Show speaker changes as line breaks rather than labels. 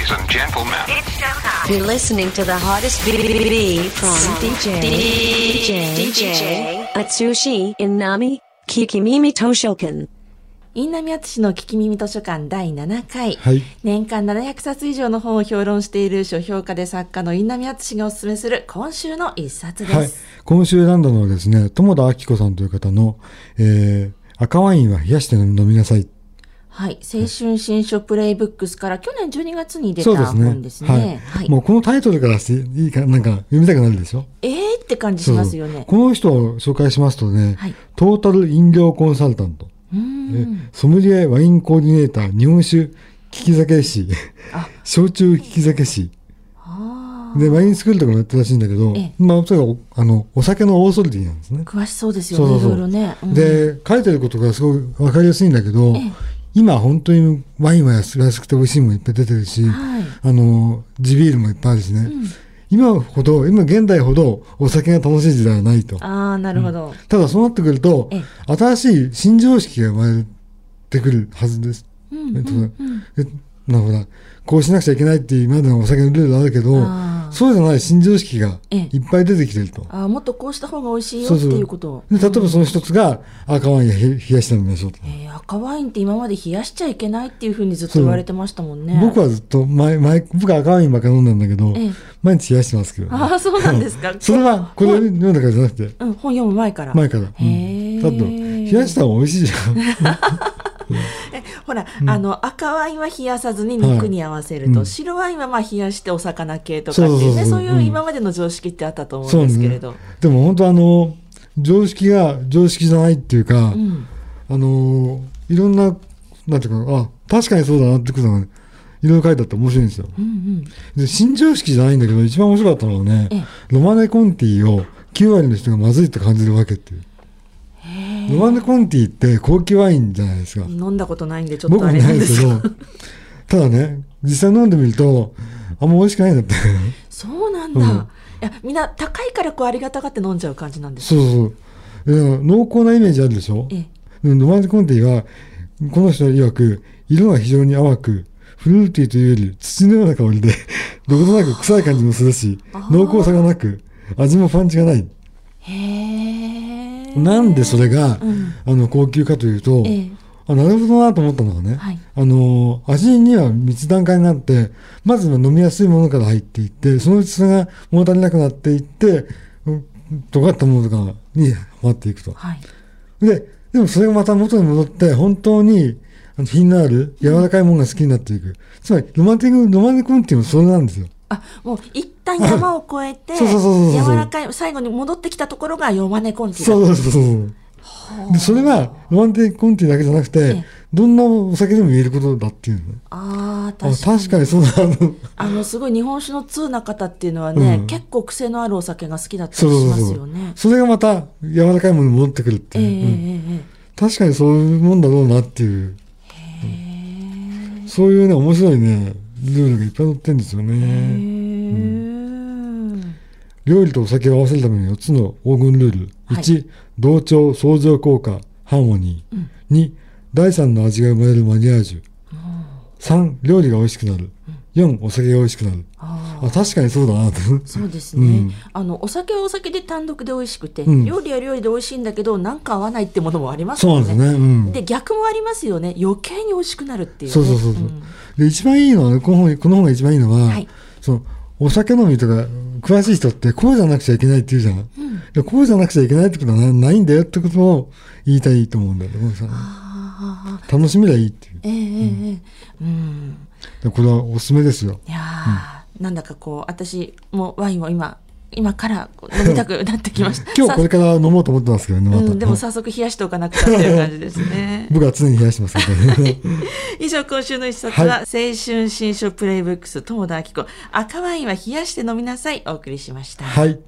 Ladies and gentlemen.
You're listening to the hottest BBB from DJ DJ DJ Atsushi Inami Kikimimi Toshokan.
インナミアツシの聞き耳図書館第7回、
はい
年間700冊以上の本を評論している書評家で作家のインナミアツシがおすすめする今週の一冊です。
はい。今週選んだのはですね、友田明子さんという方の、えー、赤ワインは冷やして飲みなさい。
はい。青春新書プレイブックスから去年12月に出た
そうですね。
本ですね。
はい。もうこのタイトルからしていいか、なんか読みたくなるでしょ？
えーって感じしますよね。
この人を紹介しますとね、
はい
トータル飲料コンサルタント、
うーん。
えソムリエワインコーディネーター、日本酒利き酒師、焼酎利き酒師、
あ
で、ワインスクールとかもやってるらしいんだけど
ええ、
まあ、それがおあの、お酒のオーソリティなんですね
あ。。詳しそうですよね。いろいろね。うん、
で、書いてることがすごいわかりやすいんだけど
ええ、
今本当にワインは安くて美味しいものいっぱい出てるし、
はい
あの、地ビールもいっぱいあるしね、
ん
今ほど、今現代ほどお酒が楽しい時代はないと。
ああ、なるほど。
ただそうなってくると
え、
新しい新常識が生まれてくるはずです。
うん
えっとえなるほど。こうしなくちゃいけないっていう今までのお酒のルールあるけどそうじゃない新常識が
ええ
いっぱい出てきてると。
ああ、もっとこうした方が美味しいよっていうこと
例えばその一つが赤ワインや冷やして飲みましょうと。
えー赤ワインって今まで冷やしちゃいけないっていうふうにずっと言われてましたもんね。
僕はずっと前、前、僕は赤ワインばっか飲んだんだけど、
ええ
毎日冷やしてますけど、ね。
ああ、そうなんですか。
それは、これ読んだからじゃなくて、
うん、本読む前から。
前から。うん。だって、冷やした方が美味しいじゃん。
えほら、あの、赤ワインは冷やさずに肉に合わせると、
はいうん
白ワインはまあ冷やしてお魚系とかっていうね、
そう
いう今までの常識ってあったと思
そううんね
ですけれど。。
でも本当あの、常識が常識じゃないっていうか、
うん。
あの、いろんな、なんていうか、あ、確かにそうだなってことがね、いろいろ書いてあって面白いんですよ。
うんうん。
で、新常識じゃないんだけど、一番面白かったのはね
ええ、
ロマネコンティを9割の人がまずいって感じるわけっていう。ロマネコンティって高級ワインじゃないですか。
飲んだことないんで、ちょっとあれ
な
んですすけど。
ど、ただね、実際飲んでみると、あんま美味しくないんだって。
そうなんだ。
うん
いや、みんな高いからこうありがたがって飲んじゃう感じなんです
そうそうそう。で濃厚なイメージあるでしょ？
ええ。
でロマネコンティは、この人曰く、色が非常に淡く、フルーティーというより土のような香りで、どことなく臭い感じもするし、濃厚さがなく、味もパンチがない。なんでそれが、
うん
あの、高級かというと、
ええ
あなるほどなと思ったのがね、
はい
あの、味には3つ段階があって、まずは飲みやすいものから入っていって、そのうちそれが物足りなくなっていって、うん尖ったものとかにはまっていくと。
はい。
で、でもそれがまた元に戻って、本当に品のある柔らかいものが好きになっていく。つまり、ロマンティック、ロマネコンっていうのはそれなんですよ。
あ、もう一旦山を越えて、柔らかい、最後に戻ってきたところがヨマネコンティだ
そうそうそうそう。で、それは、ロマンティコンティだけじゃなく
え
て
え、
どんなお酒でも言えることだっていうのね。
あ確かに。
確かにそうだ。あの
あの、すごい日本酒の通な方っていうのはね、
うん
結構癖のあるお酒が好きだったりしますよね。。
それがまた柔らかいものに戻ってくるって
ええ
いう。確かにそういうもんだろうなっていう。
え
そういうね、面白いね、ルールがいっぱい載ってるんですよ
へ
ね。
え
料理とお酒を合わせるための4つの黄金ルール。
はい
1、同調、相乗効果、ハーモニー。2、第3の味が生まれるマニアージュ。3、料理が美味しくなる。4、お酒が美味しくなる。
あ
あ、確かにそうだなと。
そうですね、
うん。
あのお酒はお酒で単独で美味しくて、
うん。
料理は料理で美味しいんだけどなんか合わないってものもあります
そう
よね。
なんですね。うん。
で逆もありますよね。余計に美味しくなるっていう、ね、
そうそうそうそう、
ん。
で、一番いいのはね、この本、この本が一番いいのは、
はい。
その、お酒飲みとか、詳しい人って、こうじゃなくちゃいけないって言うじゃん。でこうじゃなくちゃいけないってことはなないんだよってことを言いたいと思うんだよね、楽しみりゃいいっていう。
ええええええ。うん。
でこれはおすすめですよ。
いやー、なんだかこう私もワインを今今からこう飲みたくなってきました。
今日これから飲もうと思ってますけどね、また。
うん、でも早速冷やしておかなくちゃっていう感じですね。
僕は常に冷やしてますからね。
以上今週の一冊は、
はい
青春新書プレイブックス友田明子。赤ワインは冷やして飲みなさい。お送りしました、
はい。